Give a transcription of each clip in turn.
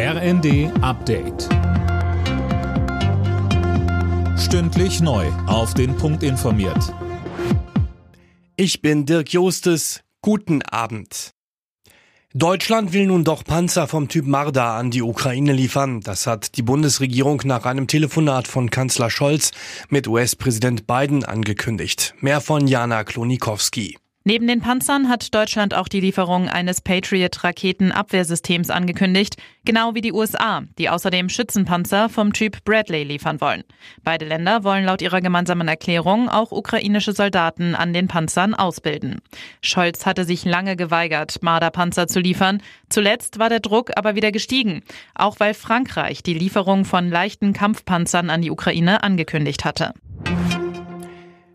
RND Update. Stündlich neu. Auf den Punkt informiert. Ich bin Dirk Jostes. Guten Abend. Deutschland will nun doch Panzer vom Typ Marder an die Ukraine liefern. Das hat die Bundesregierung nach einem Telefonat von Kanzler Scholz mit US-Präsident Biden angekündigt. Mehr von Jana Klonikowski. Neben den Panzern hat Deutschland auch die Lieferung eines Patriot-Raketenabwehrsystems angekündigt, genau wie die USA, die außerdem Schützenpanzer vom Typ Bradley liefern wollen. Beide Länder wollen laut ihrer gemeinsamen Erklärung auch ukrainische Soldaten an den Panzern ausbilden. Scholz hatte sich lange geweigert, Marder-Panzer zu liefern. Zuletzt war der Druck aber wieder gestiegen, auch weil Frankreich die Lieferung von leichten Kampfpanzern an die Ukraine angekündigt hatte.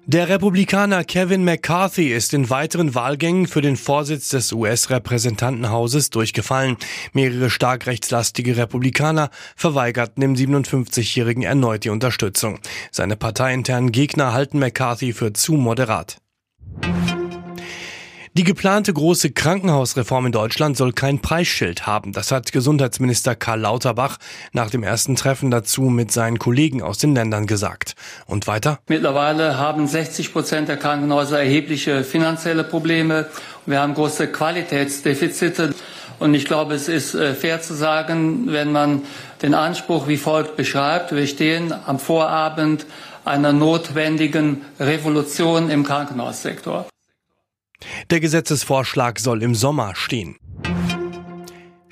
Der Republikaner Kevin McCarthy ist in weiteren Wahlgängen für den Vorsitz des US-Repräsentantenhauses durchgefallen. Mehrere stark rechtslastige Republikaner verweigerten dem 57-Jährigen erneut die Unterstützung. Seine parteiinternen Gegner halten McCarthy für zu moderat. Die geplante große Krankenhausreform in Deutschland soll kein Preisschild haben. Das hat Gesundheitsminister Karl Lauterbach nach dem ersten Treffen dazu mit seinen Kollegen aus den Ländern gesagt. Und weiter? Mittlerweile haben 60 Prozent der Krankenhäuser erhebliche finanzielle Probleme. Wir haben große Qualitätsdefizite. Und ich glaube, es ist äh, fair zu sagen, wenn man den Anspruch wie folgt beschreibt, wir stehen am Vorabend einer notwendigen Revolution im Krankenhaussektor. Der Gesetzesvorschlag soll im Sommer stehen.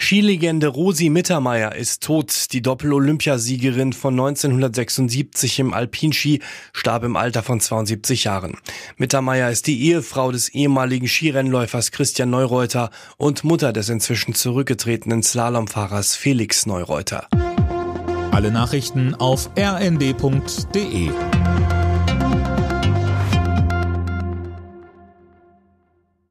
Skilegende Rosi Mittermeier ist tot. Die Doppel-Olympiasiegerin von 1976 im Alpinski starb im Alter von 72 Jahren. Mittermeier ist die Ehefrau des ehemaligen Skirennläufers Christian Neureuter und Mutter des inzwischen zurückgetretenen Slalomfahrers Felix Neureuter. Alle Nachrichten auf rnd.de